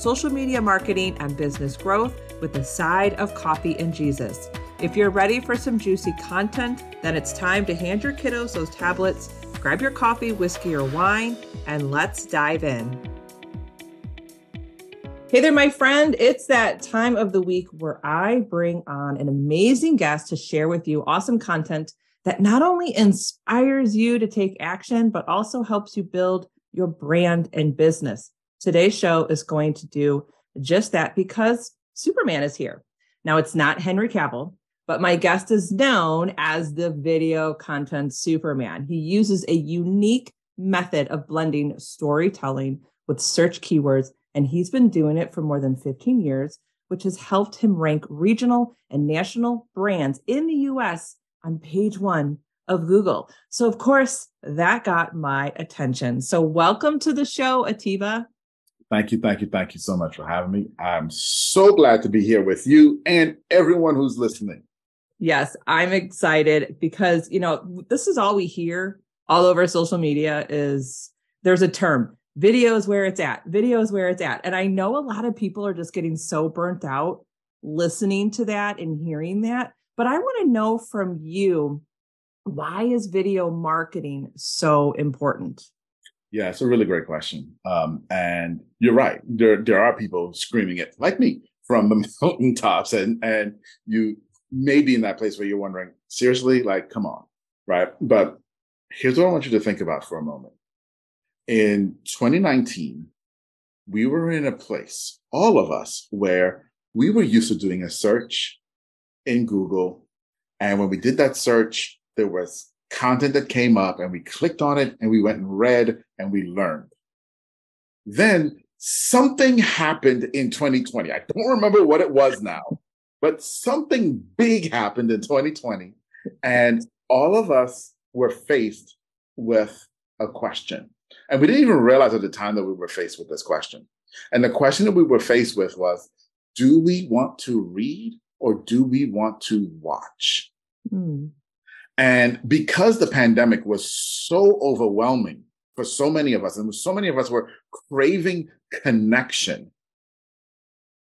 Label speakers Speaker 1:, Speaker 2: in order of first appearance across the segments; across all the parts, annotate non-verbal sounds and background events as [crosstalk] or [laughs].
Speaker 1: social media marketing, and business growth with a side of coffee and Jesus. If you're ready for some juicy content, then it's time to hand your kiddos those tablets, grab your coffee, whiskey, or wine, and let's dive in. Hey there, my friend. It's that time of the week where I bring on an amazing guest to share with you awesome content that not only inspires you to take action, but also helps you build your brand and business. Today's show is going to do just that because Superman is here. Now, it's not Henry Cavill, but my guest is known as the video content Superman. He uses a unique method of blending storytelling with search keywords, and he's been doing it for more than 15 years, which has helped him rank regional and national brands in the US on page one of Google. So, of course, that got my attention. So, welcome to the show, Atiba.
Speaker 2: Thank you, thank you, thank you so much for having me. I'm so glad to be here with you and everyone who's listening.
Speaker 1: Yes, I'm excited because, you know, this is all we hear all over social media is there's a term, video is where it's at. Video is where it's at. And I know a lot of people are just getting so burnt out listening to that and hearing that, but I want to know from you why is video marketing so important?
Speaker 2: Yeah, it's a really great question. Um, and you're right. There there are people screaming it like me from the [laughs] mountaintops, and and you may be in that place where you're wondering, seriously, like, come on, right? But here's what I want you to think about for a moment. In 2019, we were in a place, all of us, where we were used to doing a search in Google. And when we did that search, there was content that came up and we clicked on it and we went and read and we learned. Then something happened in 2020. I don't remember what it was now, but something big happened in 2020. And all of us were faced with a question. And we didn't even realize at the time that we were faced with this question. And the question that we were faced with was do we want to read or do we want to watch? Mm. And because the pandemic was so overwhelming for so many of us, and so many of us were craving connection,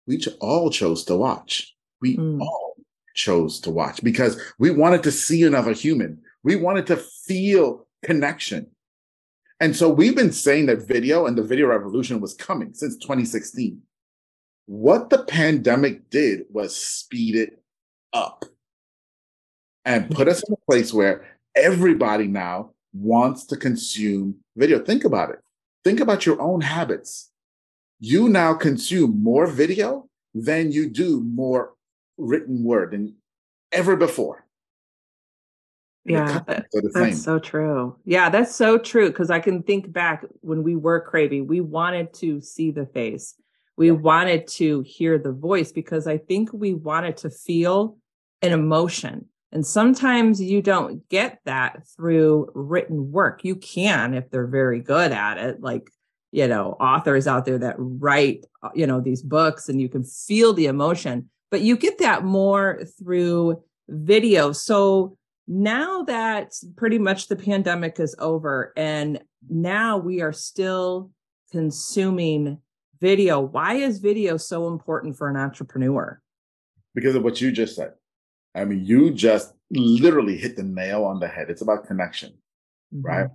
Speaker 2: we all chose to watch. We mm. all chose to watch because we wanted to see another human. We wanted to feel connection. And so we've been saying that video and the video revolution was coming since 2016. What the pandemic did was speed it up and put us in a place where everybody now wants to consume video. Think about it. Think about your own habits. You now consume more video than you do more written word than ever before.
Speaker 1: Yeah, that's so true. Yeah, that's so true. Because I can think back when we were craving, we wanted to see the face, we wanted to hear the voice because I think we wanted to feel an emotion. And sometimes you don't get that through written work. You can if they're very good at it, like, you know, authors out there that write, uh, you know, these books and you can feel the emotion, but you get that more through video. So now that pretty much the pandemic is over and now we are still consuming video, why is video so important for an entrepreneur?
Speaker 2: Because of what you just said I mean, you just literally hit the nail on the head. It's about connection, mm-hmm. right?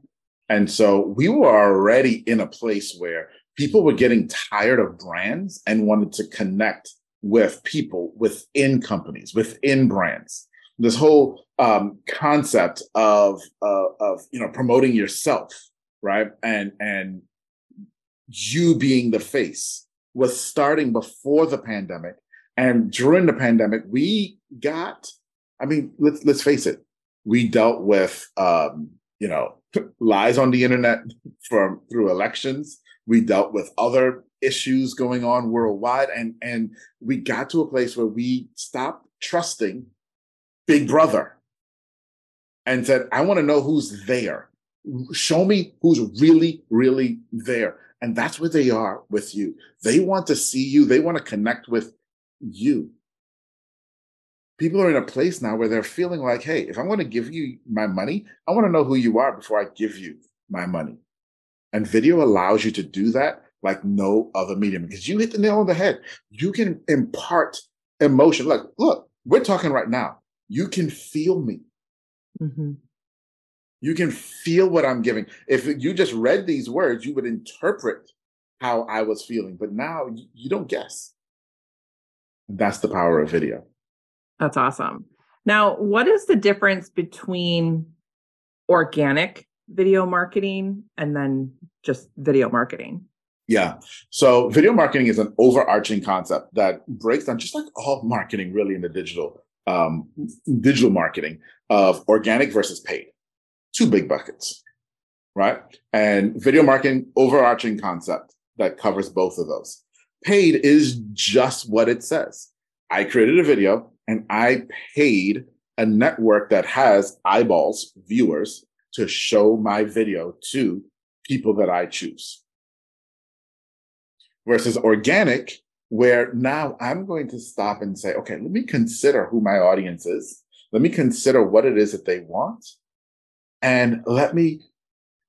Speaker 2: And so we were already in a place where people were getting tired of brands and wanted to connect with people within companies, within brands. This whole um, concept of uh, of you know promoting yourself, right, and and you being the face was starting before the pandemic, and during the pandemic, we got, I mean, let's let's face it, we dealt with um, you know, [laughs] lies on the internet [laughs] from through elections. We dealt with other issues going on worldwide. And, and we got to a place where we stopped trusting Big Brother and said, I want to know who's there. Show me who's really, really there. And that's where they are with you. They want to see you, they want to connect with you. People are in a place now where they're feeling like, hey, if I'm going to give you my money, I want to know who you are before I give you my money. And video allows you to do that like no other medium because you hit the nail on the head. You can impart emotion. Look, look, we're talking right now. You can feel me. Mm-hmm. You can feel what I'm giving. If you just read these words, you would interpret how I was feeling. But now you don't guess. That's the power of video.
Speaker 1: That's awesome. Now, what is the difference between organic video marketing and then just video marketing?
Speaker 2: Yeah. So video marketing is an overarching concept that breaks down just like all marketing really in the digital um, digital marketing of organic versus paid. Two big buckets, right? And video marketing overarching concept that covers both of those. Paid is just what it says. I created a video and I paid a network that has eyeballs, viewers, to show my video to people that I choose. Versus organic, where now I'm going to stop and say, okay, let me consider who my audience is. Let me consider what it is that they want. And let me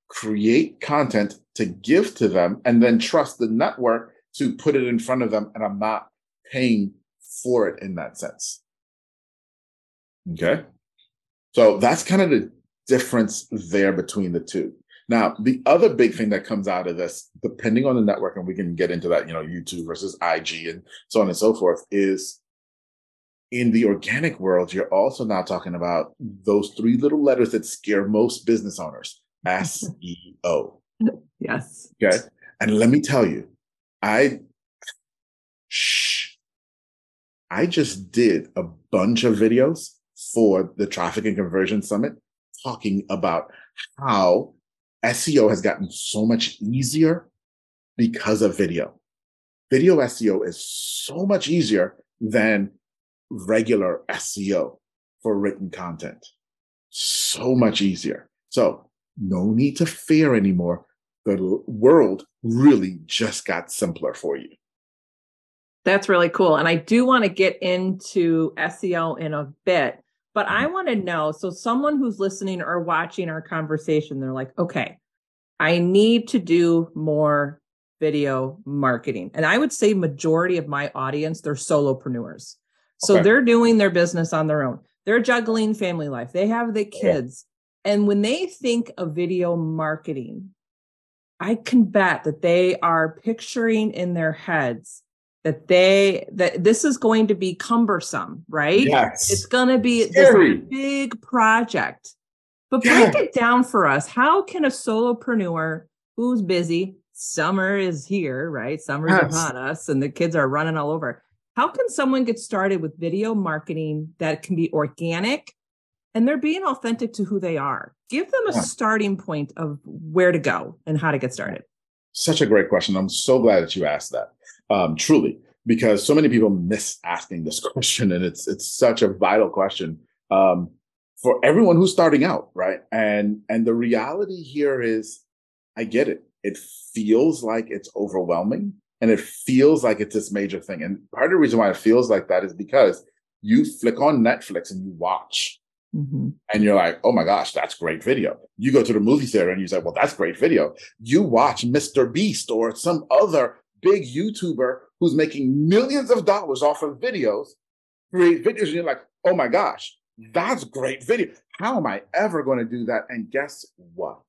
Speaker 2: create content to give to them and then trust the network to put it in front of them. And I'm not paying for it in that sense. Okay. So that's kind of the difference there between the two. Now, the other big thing that comes out of this, depending on the network, and we can get into that, you know, YouTube versus IG and so on and so forth, is in the organic world, you're also now talking about those three little letters that scare most business owners SEO. [laughs]
Speaker 1: Yes.
Speaker 2: Okay. And let me tell you, I, shh, I just did a bunch of videos for the Traffic and Conversion Summit talking about how SEO has gotten so much easier because of video. Video SEO is so much easier than regular SEO for written content. So much easier. So no need to fear anymore. The world really just got simpler for you.
Speaker 1: That's really cool. And I do want to get into SEO in a bit. But I mm-hmm. want to know so, someone who's listening or watching our conversation, they're like, okay, I need to do more video marketing. And I would say majority of my audience, they're solopreneurs. So okay. they're doing their business on their own. They're juggling family life. They have the kids. Yeah. And when they think of video marketing, I can bet that they are picturing in their heads that they that this is going to be cumbersome, right?
Speaker 2: Yes.
Speaker 1: It's going to be this big project. But break yeah. it down for us. How can a solopreneur who's busy, summer is here, right? Summer's yes. upon us and the kids are running all over. How can someone get started with video marketing that can be organic and they're being authentic to who they are? Give them a yeah. starting point of where to go and how to get started.
Speaker 2: Such a great question. I'm so glad that you asked that um, truly, because so many people miss asking this [laughs] question, and it's it's such a vital question um, for everyone who's starting out, right? And and the reality here is, I get it. It feels like it's overwhelming, and it feels like it's this major thing. And part of the reason why it feels like that is because you flick on Netflix and you watch. Mm-hmm. And you're like, oh my gosh, that's great video. You go to the movie theater and you say, well, that's great video. You watch Mr. Beast or some other big YouTuber who's making millions of dollars off of videos, create videos, and you're like, oh my gosh, that's great video. How am I ever going to do that? And guess what?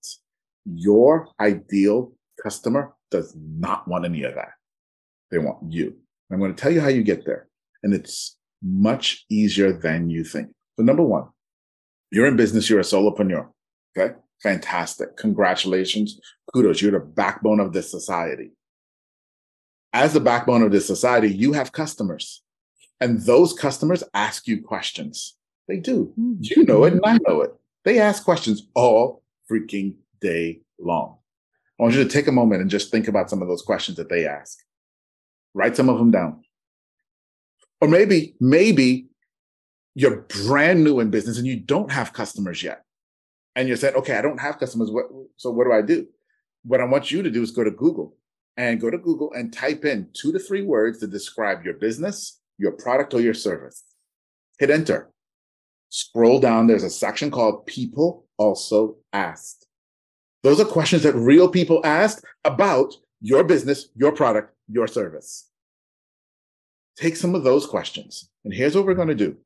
Speaker 2: Your ideal customer does not want any of that. They want you. I'm going to tell you how you get there. And it's much easier than you think. So, number one, you're in business, you're a solopreneur. Okay. Fantastic. Congratulations. Kudos. You're the backbone of this society as the backbone of this society, you have customers. And those customers ask you questions. They do. Hmm. You know it and I know it. They ask questions all freaking day long. I want you to take a moment and just think about some of those questions that they ask. Write some of them down. Or maybe, maybe you're brand new in business and you don't have customers yet. And you're saying, okay, I don't have customers. What, so what do I do? What I want you to do is go to Google and go to Google and type in two to three words to describe your business, your product, or your service. Hit enter. Scroll down. There's a section called People Also Asked. Those are questions that real people asked about your business, your product, your service. Take some of those questions. And here's what we're going to do.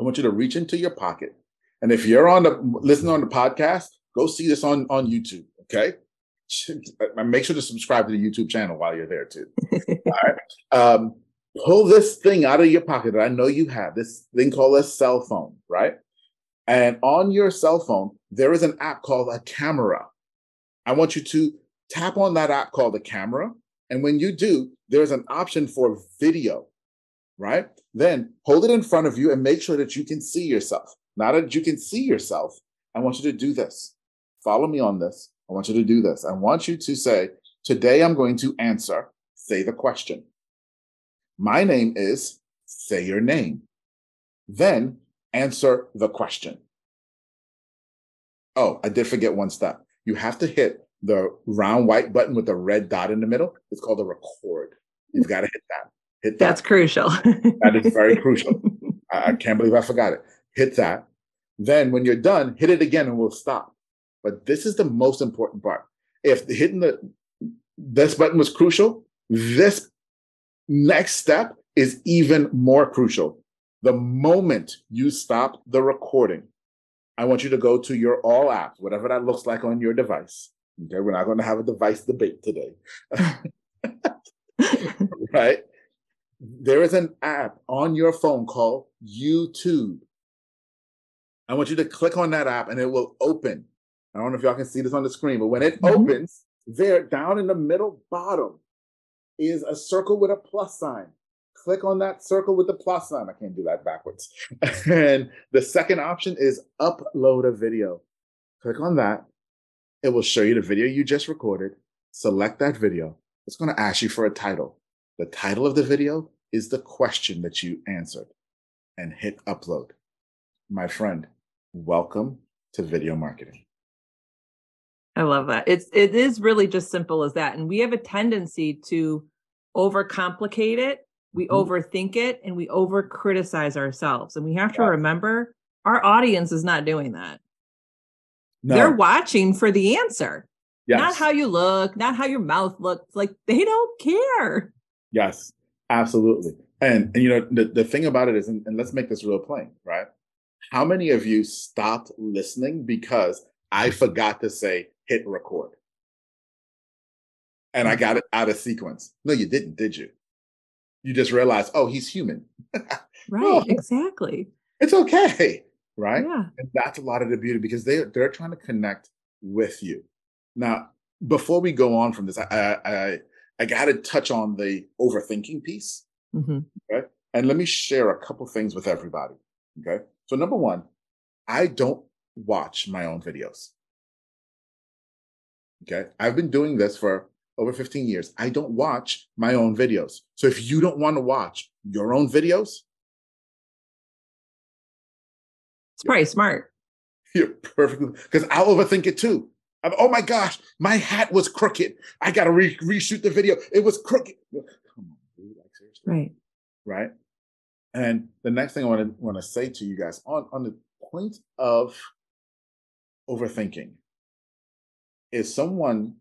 Speaker 2: I want you to reach into your pocket. And if you're on the listening on the podcast, go see this on, on YouTube. Okay. [laughs] Make sure to subscribe to the YouTube channel while you're there too. [laughs] All right. Um, pull this thing out of your pocket that I know you have, this thing called a cell phone, right? And on your cell phone, there is an app called a camera. I want you to tap on that app called a camera. And when you do, there's an option for video, right? Then hold it in front of you and make sure that you can see yourself. Now that you can see yourself, I want you to do this. Follow me on this. I want you to do this. I want you to say, Today I'm going to answer, say the question. My name is, say your name. Then answer the question. Oh, I did forget one step. You have to hit the round white button with the red dot in the middle. It's called a record. You've got to hit that. Hit
Speaker 1: that. That's crucial.
Speaker 2: that is very crucial. [laughs] I, I can't believe I forgot it. Hit that. Then when you're done, hit it again and we'll stop. But this is the most important part. If hitting the this button was crucial, this next step is even more crucial. The moment you stop the recording, I want you to go to your all apps, whatever that looks like on your device. Okay, we're not going to have a device debate today. [laughs] [laughs] right? There is an app on your phone called YouTube. I want you to click on that app and it will open. I don't know if y'all can see this on the screen, but when it mm-hmm. opens, there down in the middle bottom, is a circle with a plus sign. Click on that circle with the plus sign. I can't do that backwards. [laughs] and the second option is upload a video. Click on that. It will show you the video you just recorded. Select that video. It's going to ask you for a title. The title of the video is the question that you answered and hit upload. My friend, welcome to video marketing.
Speaker 1: I love that. It's it is really just simple as that. And we have a tendency to overcomplicate it, we mm-hmm. overthink it, and we over criticize ourselves. And we have to yeah. remember our audience is not doing that. No. They're watching for the answer. Yes. Not how you look, not how your mouth looks. Like they don't care.
Speaker 2: Yes, absolutely. And, and you know, the, the thing about it is, and, and let's make this real plain, right? How many of you stopped listening because I forgot to say hit record? and I got it out of sequence. No, you didn't, did you? You just realized, oh, he's human. [laughs]
Speaker 1: right, oh, exactly.
Speaker 2: It's okay, right? Yeah. And that's a lot of the beauty because they they're trying to connect with you. Now, before we go on from this, I I I got to touch on the overthinking piece. Mm-hmm. Okay, and let me share a couple things with everybody. Okay, so number one, I don't watch my own videos. Okay, I've been doing this for over 15 years. I don't watch my own videos. So if you don't want to watch your own videos,
Speaker 1: it's probably smart. [laughs]
Speaker 2: You're perfectly because I'll overthink it too. I'm, oh my gosh, my hat was crooked. I got to re- reshoot the video. It was crooked. Come on, dude. Like seriously.
Speaker 1: Right.
Speaker 2: Right. And the next thing I want to want to say to you guys on on the point of overthinking is someone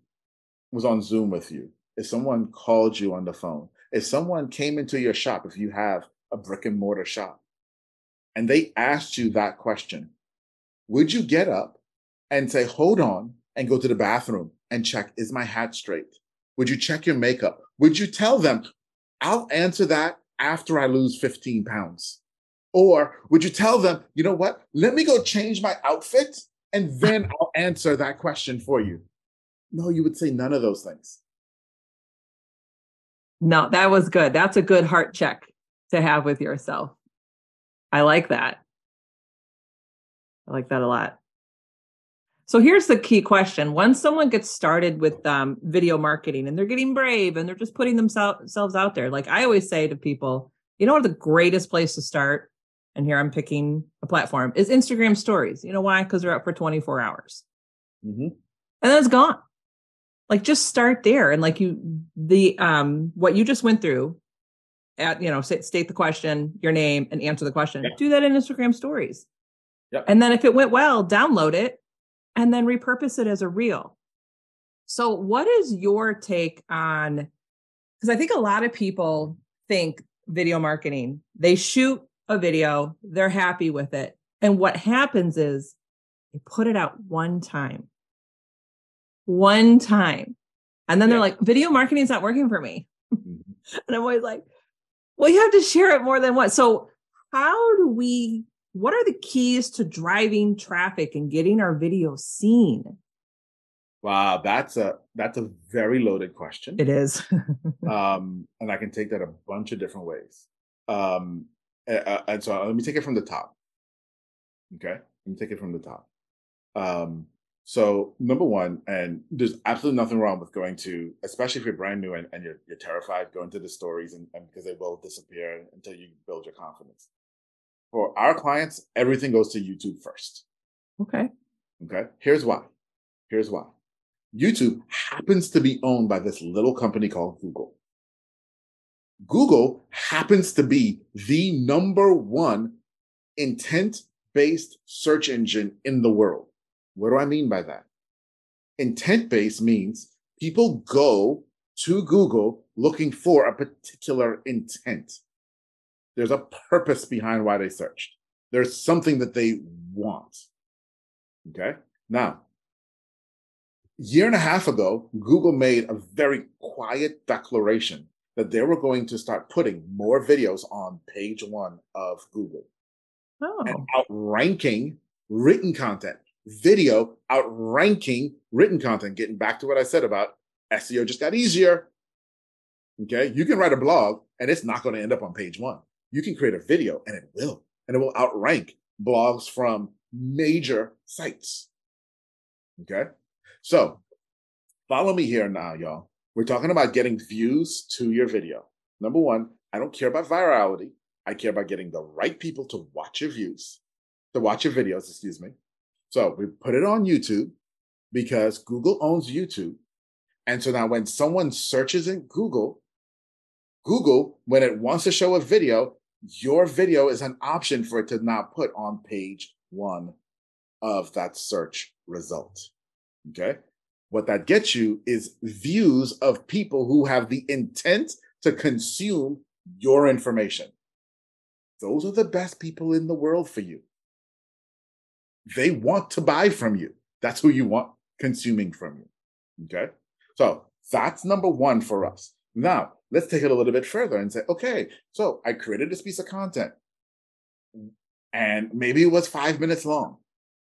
Speaker 2: was on Zoom with you, if someone called you on the phone, if someone came into your shop, if you have a brick and mortar shop, and they asked you that question, would you get up and say, hold on, and go to the bathroom and check, is my hat straight? Would you check your makeup? Would you tell them, I'll answer that after I lose 15 pounds? Or would you tell them, you know what? Let me go change my outfit and then [laughs] I'll answer that question for you. No, you would say none of those things.
Speaker 1: No, that was good. That's a good heart check to have with yourself. I like that. I like that a lot. So here's the key question. Once someone gets started with um, video marketing and they're getting brave and they're just putting themselves out there, like I always say to people, you know what the greatest place to start? And here I'm picking a platform is Instagram stories. You know why? Because they're up for 24 hours. Mm-hmm. And then it's gone. Like just start there. And like you, the, um, what you just went through at, you know, state the question, your name and answer the question. Yeah. Do that in Instagram stories. Yep. And then if it went well, download it and then repurpose it as a reel. So, what is your take on? Because I think a lot of people think video marketing, they shoot a video, they're happy with it. And what happens is they put it out one time, one time. And then yeah. they're like, video marketing is not working for me. Mm-hmm. [laughs] and I'm always like, well, you have to share it more than once. So, how do we what are the keys to driving traffic and getting our videos seen?
Speaker 2: Wow, that's a that's a very loaded question.
Speaker 1: It is, [laughs]
Speaker 2: um, and I can take that a bunch of different ways. Um, and so let me take it from the top. Okay, let me take it from the top. Um, so number one, and there's absolutely nothing wrong with going to, especially if you're brand new and, and you're you're terrified, going to the stories and, and because they will disappear until you build your confidence for our clients, everything goes to YouTube first.
Speaker 1: Okay.
Speaker 2: Okay. Here's why. Here's why. YouTube happens to be owned by this little company called Google. Google happens to be the number one intent based search engine in the world. What do I mean by that? Intent based means people go to Google looking for a particular intent. There's a purpose behind why they searched. There's something that they want. Okay. Now, year and a half ago, Google made a very quiet declaration that they were going to start putting more videos on page one of Google oh. and outranking written content. Video outranking written content. Getting back to what I said about SEO just got easier. Okay. You can write a blog and it's not going to end up on page one you can create a video and it will, and it will outrank blogs from major sites. Okay. So follow me here now, y'all. We're talking about getting views to your video. Number one, I don't care about virality. I care about getting the right people to watch your views, to watch your videos, excuse me. So we put it on YouTube because Google owns YouTube. And so now when someone searches in Google, Google, when it wants to show a video, your video is an option for it to not put on page one of that search result. Okay. What that gets you is views of people who have the intent to consume your information. Those are the best people in the world for you. They want to buy from you. That's who you want consuming from you. Okay. So that's number one for us. Now, let's take it a little bit further and say, okay, so I created this piece of content and maybe it was five minutes long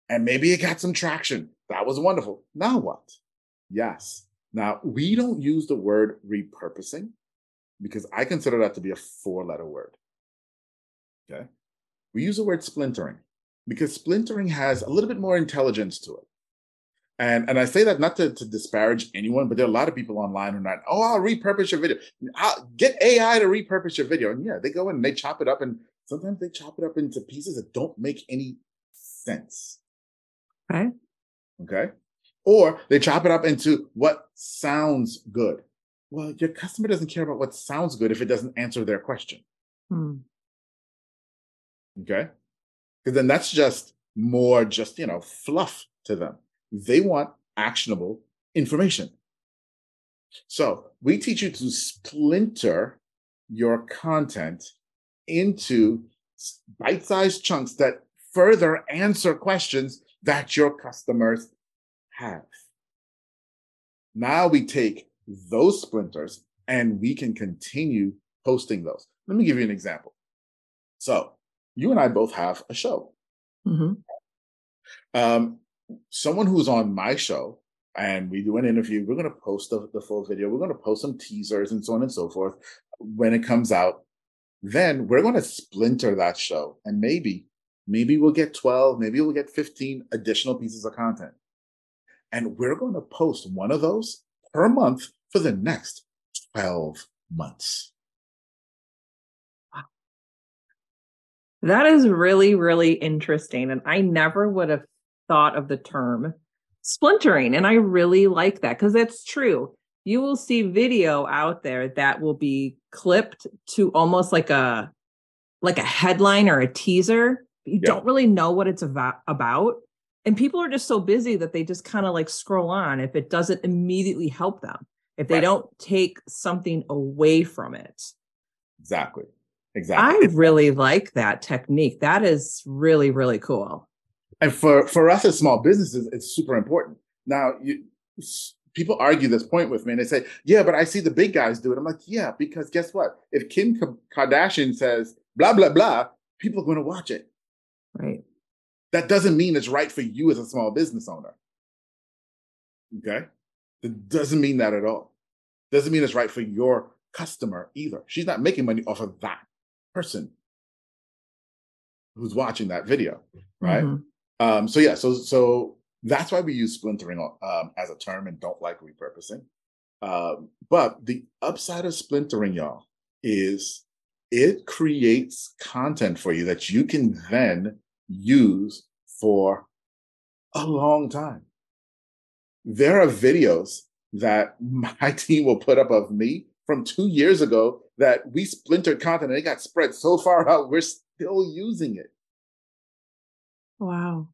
Speaker 2: and maybe it got some traction. That was wonderful. Now what? Yes. Now, we don't use the word repurposing because I consider that to be a four letter word. Okay. We use the word splintering because splintering has a little bit more intelligence to it. And and I say that not to, to disparage anyone, but there are a lot of people online who are not, oh, I'll repurpose your video. I'll get AI to repurpose your video. And yeah, they go in and they chop it up and sometimes they chop it up into pieces that don't make any sense.
Speaker 1: Okay.
Speaker 2: Okay. Or they chop it up into what sounds good. Well, your customer doesn't care about what sounds good if it doesn't answer their question. Hmm. Okay. Because then that's just more just, you know, fluff to them. They want actionable information. So we teach you to splinter your content into bite sized chunks that further answer questions that your customers have. Now we take those splinters and we can continue posting those. Let me give you an example. So, you and I both have a show. Mm-hmm. Um, someone who's on my show and we do an interview, we're going to post the, the full video. We're going to post some teasers and so on and so forth when it comes out. Then we're going to splinter that show and maybe, maybe we'll get 12, maybe we'll get 15 additional pieces of content. And we're going to post one of those per month for the next 12 months.
Speaker 1: That is really, really interesting. And I never would have thought of the term splintering. And I really like that because that's true. You will see video out there that will be clipped to almost like a like a headline or a teaser. You yeah. don't really know what it's about about. And people are just so busy that they just kind of like scroll on if it doesn't immediately help them, if they right. don't take something away from it.
Speaker 2: Exactly. Exactly.
Speaker 1: I really like that technique. That is really, really cool.
Speaker 2: And for, for us as small businesses, it's super important. Now, you, people argue this point with me and they say, yeah, but I see the big guys do it. I'm like, yeah, because guess what? If Kim Kardashian says blah, blah, blah, people are going to watch it.
Speaker 1: Right.
Speaker 2: That doesn't mean it's right for you as a small business owner. Okay. It doesn't mean that at all. Doesn't mean it's right for your customer either. She's not making money off of that person who's watching that video, right? Mm-hmm. Um, so yeah, so so that's why we use splintering um, as a term and don't like repurposing. Um, but the upside of splintering, y'all, is it creates content for you that you can then use for a long time. There are videos that [laughs] my team will put up of me from two years ago that we splintered content and it got spread so far out, we're still using it.
Speaker 1: Wow.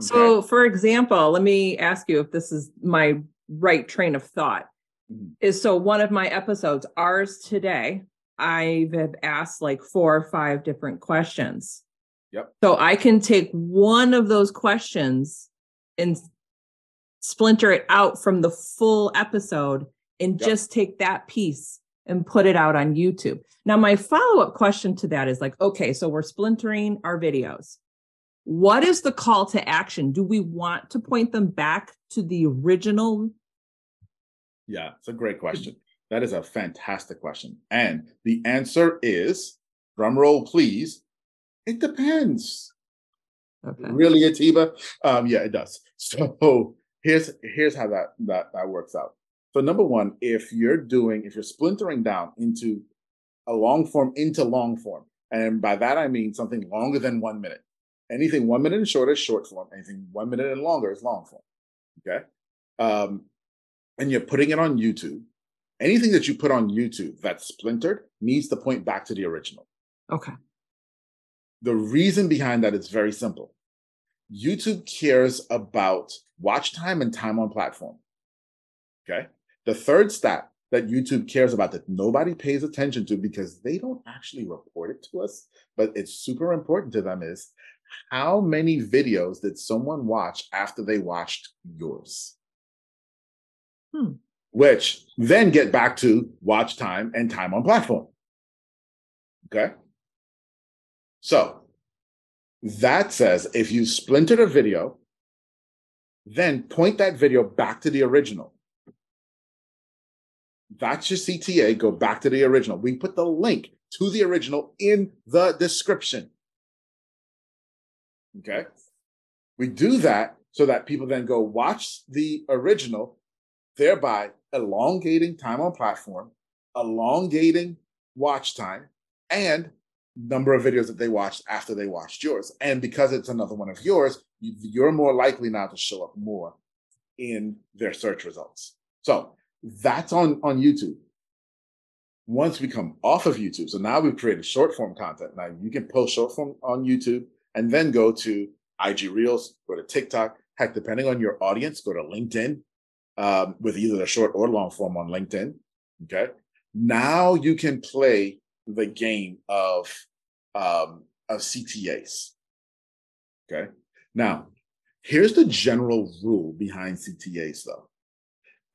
Speaker 1: Okay. So, for example, let me ask you if this is my right train of thought. Mm-hmm. Is so one of my episodes, ours today, I have asked like four or five different questions.
Speaker 2: Yep.
Speaker 1: So I can take one of those questions and splinter it out from the full episode and yep. just take that piece and put it out on YouTube. Now, my follow up question to that is like, okay, so we're splintering our videos. What is the call to action? Do we want to point them back to the original?
Speaker 2: Yeah, it's a great question. That is a fantastic question. And the answer is drum roll, please. It depends. Okay. Really, Atiba? Um, yeah, it does. [laughs] So here's here's how that that that works out. So number one, if you're doing, if you're splintering down into a long form into long form, and by that I mean something longer than one minute. Anything one minute and shorter is short form. Anything one minute and longer is long form. Okay. Um, and you're putting it on YouTube. Anything that you put on YouTube that's splintered needs to point back to the original.
Speaker 1: Okay.
Speaker 2: The reason behind that is very simple. YouTube cares about watch time and time on platform. Okay. The third stat that YouTube cares about that nobody pays attention to because they don't actually report it to us, but it's super important to them is how many videos did someone watch after they watched yours? Hmm. Which then get back to watch time and time on platform. Okay. So that says if you splintered a video, then point that video back to the original that's your CTA. Go back to the original. We put the link to the original in the description. Okay. We do that so that people then go watch the original, thereby elongating time on platform, elongating watch time, and number of videos that they watched after they watched yours. And because it's another one of yours, you're more likely now to show up more in their search results. So that's on on YouTube. Once we come off of YouTube, so now we've created short form content. Now you can post short form on YouTube and then go to IG Reels, go to TikTok. Heck, depending on your audience, go to LinkedIn um, with either the short or long form on LinkedIn. Okay. Now you can play the game of um, of CTAs. Okay. Now, here's the general rule behind CTAs, though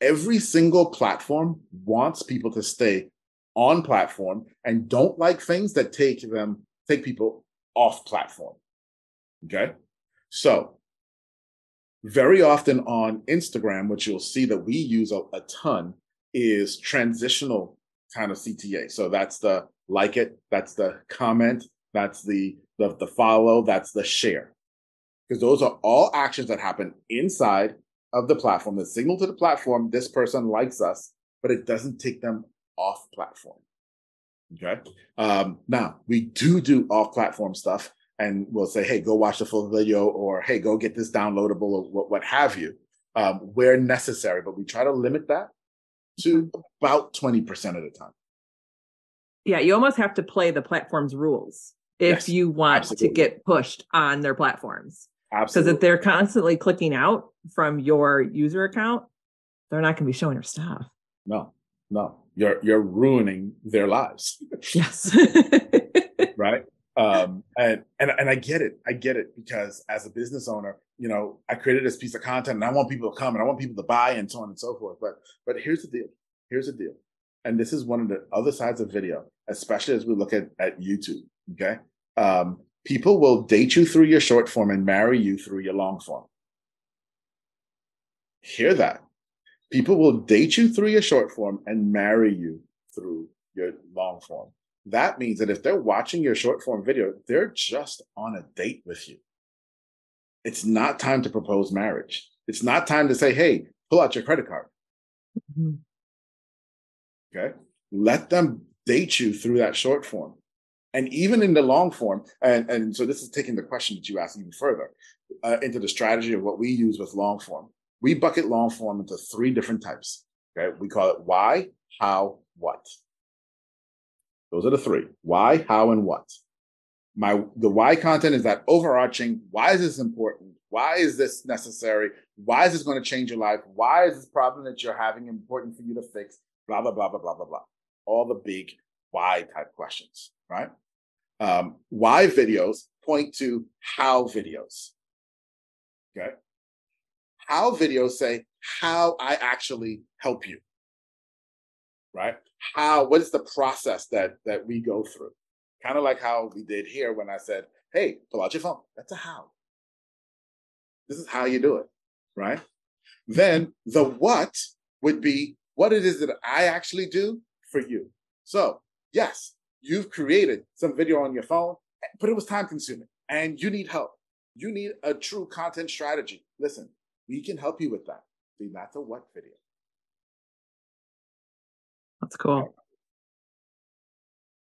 Speaker 2: every single platform wants people to stay on platform and don't like things that take them take people off platform okay so very often on instagram what you'll see that we use a, a ton is transitional kind of cta so that's the like it that's the comment that's the the, the follow that's the share because those are all actions that happen inside of the platform, the signal to the platform, this person likes us, but it doesn't take them off platform. Okay. Um, now we do do off platform stuff and we'll say, hey, go watch the full video or hey, go get this downloadable or what, what have you, um, where necessary. But we try to limit that to mm-hmm. about 20% of the time.
Speaker 1: Yeah, you almost have to play the platform's rules if yes, you want absolutely. to get pushed on their platforms. Absolutely. Because if they're constantly clicking out from your user account, they're not going to be showing your stuff.
Speaker 2: No, no, you're you're ruining their lives.
Speaker 1: Yes. [laughs] [laughs]
Speaker 2: right. Um, and and and I get it. I get it because as a business owner, you know, I created this piece of content and I want people to come and I want people to buy and so on and so forth. But but here's the deal. Here's the deal. And this is one of the other sides of video, especially as we look at at YouTube. Okay. Um, people will date you through your short form and marry you through your long form. Hear that. People will date you through your short form and marry you through your long form. That means that if they're watching your short form video, they're just on a date with you. It's not time to propose marriage. It's not time to say, hey, pull out your credit card. Mm-hmm. Okay. Let them date you through that short form. And even in the long form, and, and so this is taking the question that you asked even further uh, into the strategy of what we use with long form we bucket long form into three different types. Okay. We call it why, how, what. Those are the three why, how, and what. My the why content is that overarching why is this important? Why is this necessary? Why is this going to change your life? Why is this problem that you're having important for you to fix? Blah, blah, blah, blah, blah, blah, blah. All the big why type questions, right? Um, why videos point to how videos. Okay how videos say how I actually help you. Right? How what is the process that that we go through? Kind of like how we did here when I said, hey, pull out your phone. That's a how. This is how you do it, right? Then the what would be what it is that I actually do for you. So, yes, you've created some video on your phone, but it was time consuming and you need help. You need a true content strategy. Listen, we can help you with that. The matter what video.
Speaker 1: That's cool.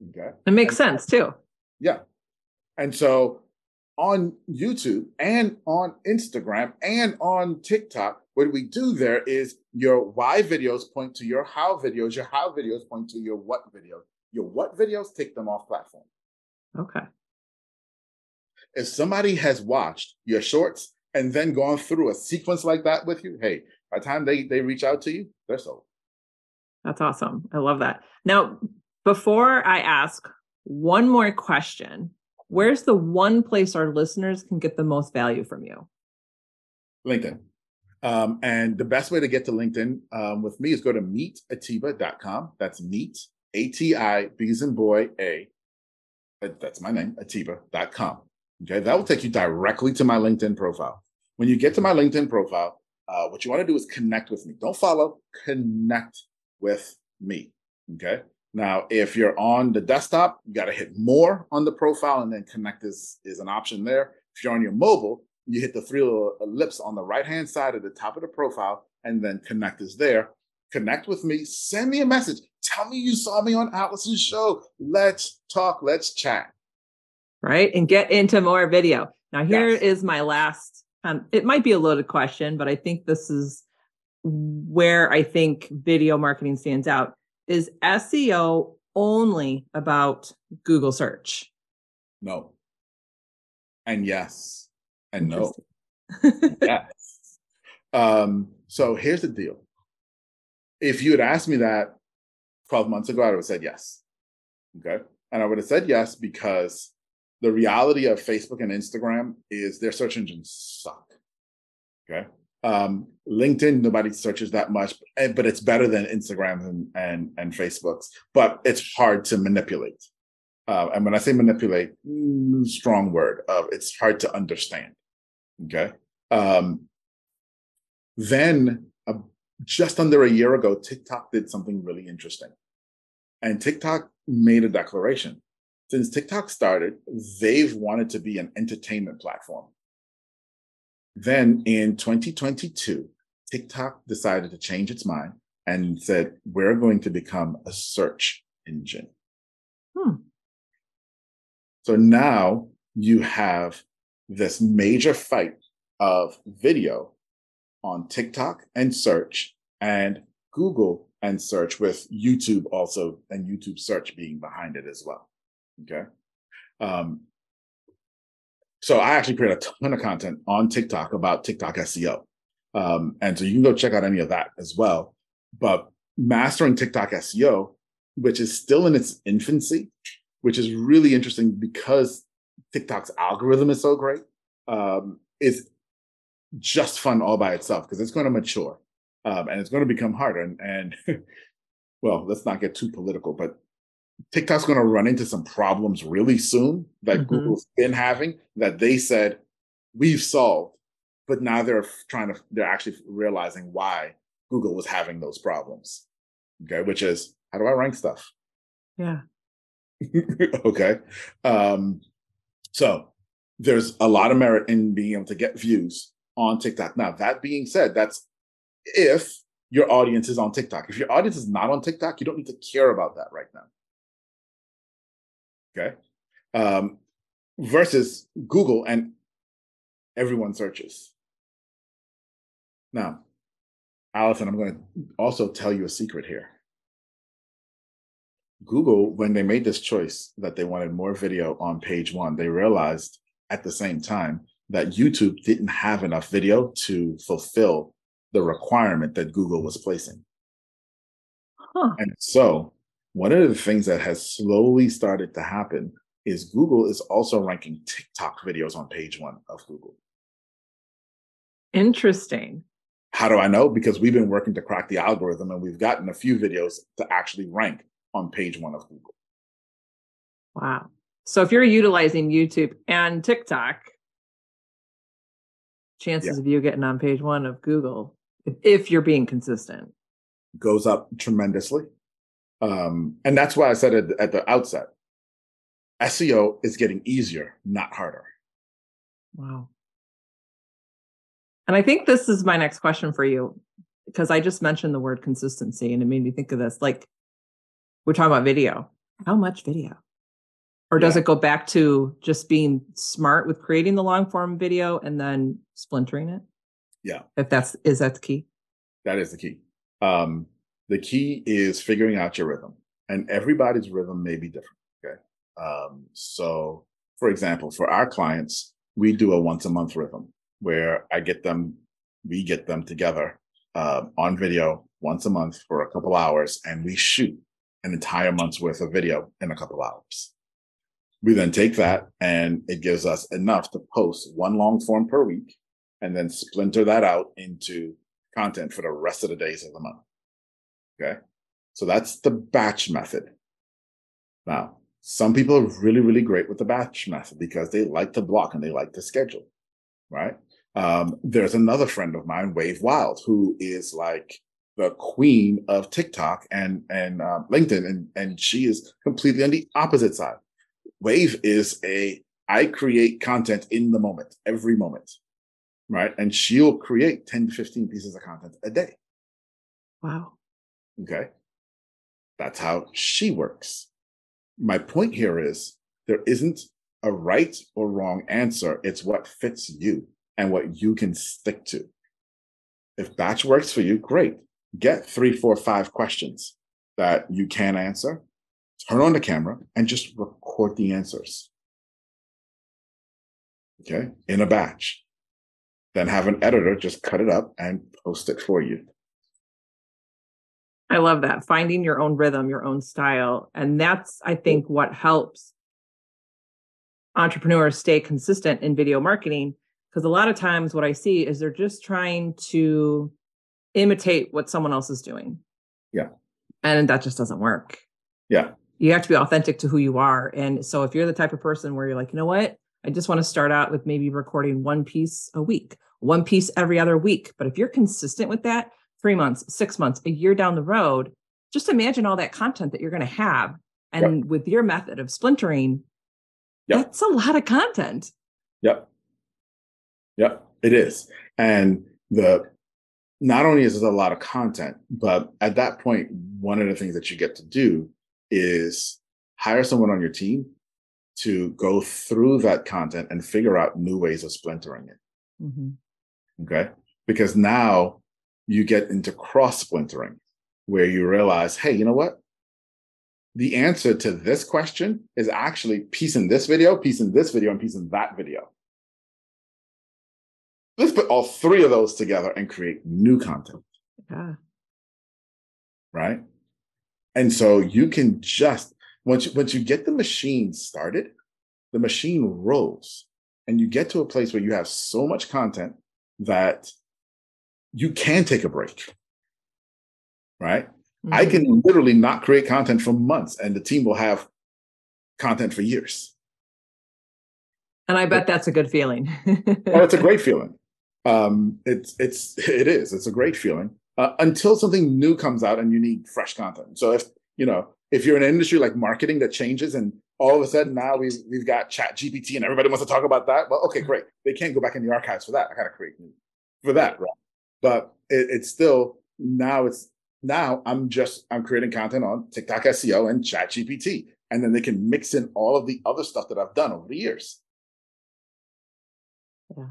Speaker 2: Okay.
Speaker 1: It makes and, sense too.
Speaker 2: Yeah. And so on YouTube and on Instagram and on TikTok, what we do there is your why videos point to your how videos, your how videos point to your what videos. Your what videos take them off platform.
Speaker 1: Okay.
Speaker 2: If somebody has watched your shorts and then gone through a sequence like that with you, hey, by the time they they reach out to you, they're sold.
Speaker 1: That's awesome. I love that. Now, before I ask one more question, where's the one place our listeners can get the most value from you?
Speaker 2: LinkedIn. Um, and the best way to get to LinkedIn um, with me is go to meetatiba.com. That's meet, A T I, B as in boy, A. That's my name, atiba.com. Okay, that will take you directly to my LinkedIn profile. When you get to my LinkedIn profile, uh, what you want to do is connect with me. Don't follow, connect with me. Okay. Now, if you're on the desktop, you got to hit more on the profile and then connect is, is an option there. If you're on your mobile, you hit the three little ellipse on the right hand side at the top of the profile and then connect is there. Connect with me, send me a message. Tell me you saw me on Allison's show. Let's talk, let's chat.
Speaker 1: Right. And get into more video. Now, here yes. is my last um, it might be a loaded question, but I think this is where I think video marketing stands out. Is SEO only about Google search?
Speaker 2: No. And yes. And no. [laughs] yes. Um, so here's the deal. If you had asked me that 12 months ago, I would have said yes. Okay. And I would have said yes because the reality of Facebook and Instagram is their search engines suck. Okay. Um, LinkedIn, nobody searches that much, eh, but it's better than Instagram and, and, and Facebook's, but it's hard to manipulate. Uh, and when I say manipulate, mm, strong word, uh, it's hard to understand. Okay. Um, then uh, just under a year ago, TikTok did something really interesting. And TikTok made a declaration since TikTok started, they've wanted to be an entertainment platform. Then in 2022, TikTok decided to change its mind and said, we're going to become a search engine. Hmm. So now you have this major fight of video on TikTok and search and Google and search with YouTube also and YouTube search being behind it as well. Okay. Um, so I actually create a ton of content on TikTok about TikTok SEO. Um, and so you can go check out any of that as well. But mastering TikTok SEO, which is still in its infancy, which is really interesting because TikTok's algorithm is so great, um, is just fun all by itself because it's going to mature um, and it's going to become harder. And, and [laughs] well, let's not get too political, but TikTok's going to run into some problems really soon that mm-hmm. Google's been having that they said we've solved, but now they're trying to, they're actually realizing why Google was having those problems. Okay. Which is, how do I rank stuff?
Speaker 1: Yeah. [laughs]
Speaker 2: okay. Um, so there's a lot of merit in being able to get views on TikTok. Now, that being said, that's if your audience is on TikTok. If your audience is not on TikTok, you don't need to care about that right now. Okay. Um, versus Google and everyone searches. Now, Allison, I'm going to also tell you a secret here. Google, when they made this choice that they wanted more video on page one, they realized at the same time that YouTube didn't have enough video to fulfill the requirement that Google was placing. Huh. And so, one of the things that has slowly started to happen is Google is also ranking TikTok videos on page one of Google.
Speaker 1: Interesting.
Speaker 2: How do I know? Because we've been working to crack the algorithm and we've gotten a few videos to actually rank on page one of Google.
Speaker 1: Wow. So if you're utilizing YouTube and TikTok, chances yeah. of you getting on page one of Google, if, if you're being consistent,
Speaker 2: goes up tremendously. Um, and that's why I said it at the outset SEO is getting easier, not harder.
Speaker 1: Wow. And I think this is my next question for you because I just mentioned the word consistency and it made me think of this. Like, we're talking about video. How much video? Or does yeah. it go back to just being smart with creating the long form video and then splintering it?
Speaker 2: Yeah.
Speaker 1: If that's is that the key?
Speaker 2: That is the key. Um, the key is figuring out your rhythm. And everybody's rhythm may be different. Okay. Um, so for example, for our clients, we do a once a month rhythm where I get them, we get them together uh, on video once a month for a couple hours and we shoot an entire month's worth of video in a couple hours. We then take that and it gives us enough to post one long form per week and then splinter that out into content for the rest of the days of the month. Okay. So that's the batch method. Now, some people are really, really great with the batch method because they like to block and they like to schedule, right? Um, there's another friend of mine, Wave Wild, who is like the queen of TikTok and and uh, LinkedIn, and and she is completely on the opposite side. Wave is a I create content in the moment, every moment, right? And she'll create ten to fifteen pieces of content a day.
Speaker 1: Wow.
Speaker 2: Okay, that's how she works. My point here is there isn't a right or wrong answer. It's what fits you and what you can stick to. If batch works for you, great get three, four, five questions that you can answer, turn on the camera and just record the answers. Okay, in a batch. Then have an editor just cut it up and post it for you.
Speaker 1: I love that. Finding your own rhythm, your own style. And that's, I think, what helps entrepreneurs stay consistent in video marketing. Because a lot of times, what I see is they're just trying to imitate what someone else is doing.
Speaker 2: Yeah.
Speaker 1: And that just doesn't work.
Speaker 2: Yeah.
Speaker 1: You have to be authentic to who you are. And so if you're the type of person where you're like, you know what? I just want to start out with maybe recording one piece a week, one piece every other week. But if you're consistent with that, three months, six months, a year down the road, just imagine all that content that you're going to have. And yep. with your method of splintering, yep. that's a lot of content.
Speaker 2: Yep. Yep, it is. And the not only is it a lot of content, but at that point, one of the things that you get to do is hire someone on your team to go through that content and figure out new ways of splintering it. Mm-hmm. Okay. Because now you get into cross splintering where you realize, hey, you know what? The answer to this question is actually piece in this video, piece in this video, and piece in that video. Let's put all three of those together and create new content. Yeah. Right. And so you can just once you, once you get the machine started, the machine rolls and you get to a place where you have so much content that you can take a break. Right? Mm-hmm. I can literally not create content for months and the team will have content for years.
Speaker 1: And I bet that's a good feeling.
Speaker 2: well, it's a great [laughs] feeling. Um, it's it's it is. It's a great feeling uh, until something new comes out and you need fresh content. So if you know if you're in an industry like marketing that changes and all of a sudden now we've we've got chat gpt and everybody wants to talk about that well okay great they can't go back in the archives for that i gotta create new for that right but it, it's still now it's now i'm just i'm creating content on tiktok seo and chat gpt and then they can mix in all of the other stuff that i've done over the years
Speaker 1: yeah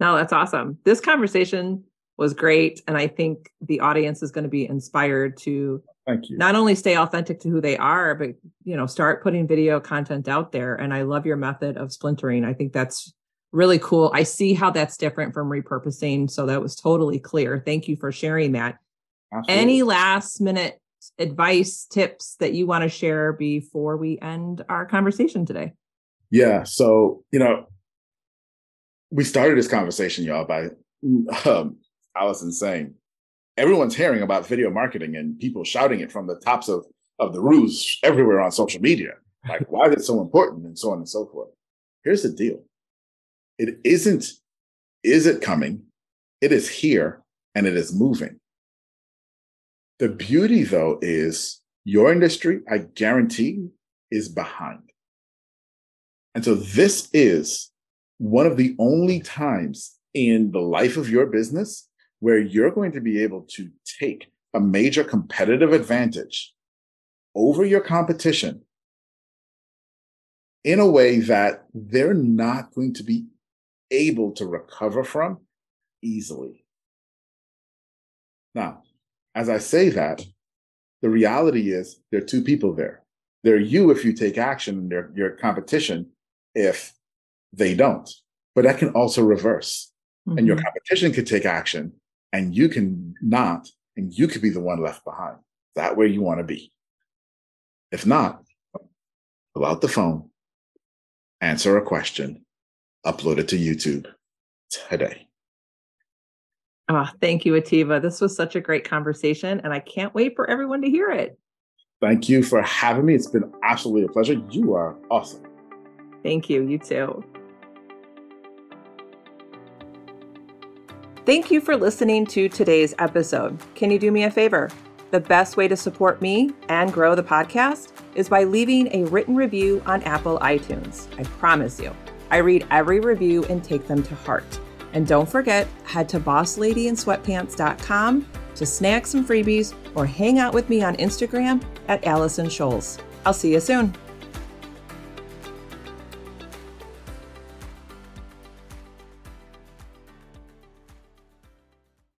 Speaker 1: no that's awesome this conversation was great and i think the audience is going to be inspired to
Speaker 2: Thank you.
Speaker 1: Not only stay authentic to who they are, but you know, start putting video content out there. And I love your method of splintering. I think that's really cool. I see how that's different from repurposing. So that was totally clear. Thank you for sharing that. Absolutely. Any last minute advice, tips that you want to share before we end our conversation today?
Speaker 2: Yeah. So, you know, we started this conversation, y'all, by [laughs] um, Allison saying, everyone's hearing about video marketing and people shouting it from the tops of, of the roofs everywhere on social media. Like, why is it so important? And so on and so forth. Here's the deal. It isn't, is it coming? It is here and it is moving. The beauty though is your industry, I guarantee, is behind. And so this is one of the only times in the life of your business where you're going to be able to take a major competitive advantage over your competition in a way that they're not going to be able to recover from easily. Now, as I say that, the reality is there are two people there. They're you if you take action, and they're your competition if they don't. But that can also reverse. Mm-hmm. And your mm-hmm. competition could take action and you can not, and you could be the one left behind. That where you want to be. If not, pull out the phone, answer a question, upload it to YouTube today.
Speaker 1: Oh, thank you, Atiba. This was such a great conversation, and I can't wait for everyone to hear it.
Speaker 2: Thank you for having me. It's been absolutely a pleasure. You are awesome.
Speaker 1: Thank you. You too. Thank you for listening to today's episode. Can you do me a favor? The best way to support me and grow the podcast is by leaving a written review on Apple iTunes. I promise you, I read every review and take them to heart. And don't forget, head to bossladyinsweatpants.com to snag some freebies or hang out with me on Instagram at Allison Scholes. I'll see you soon.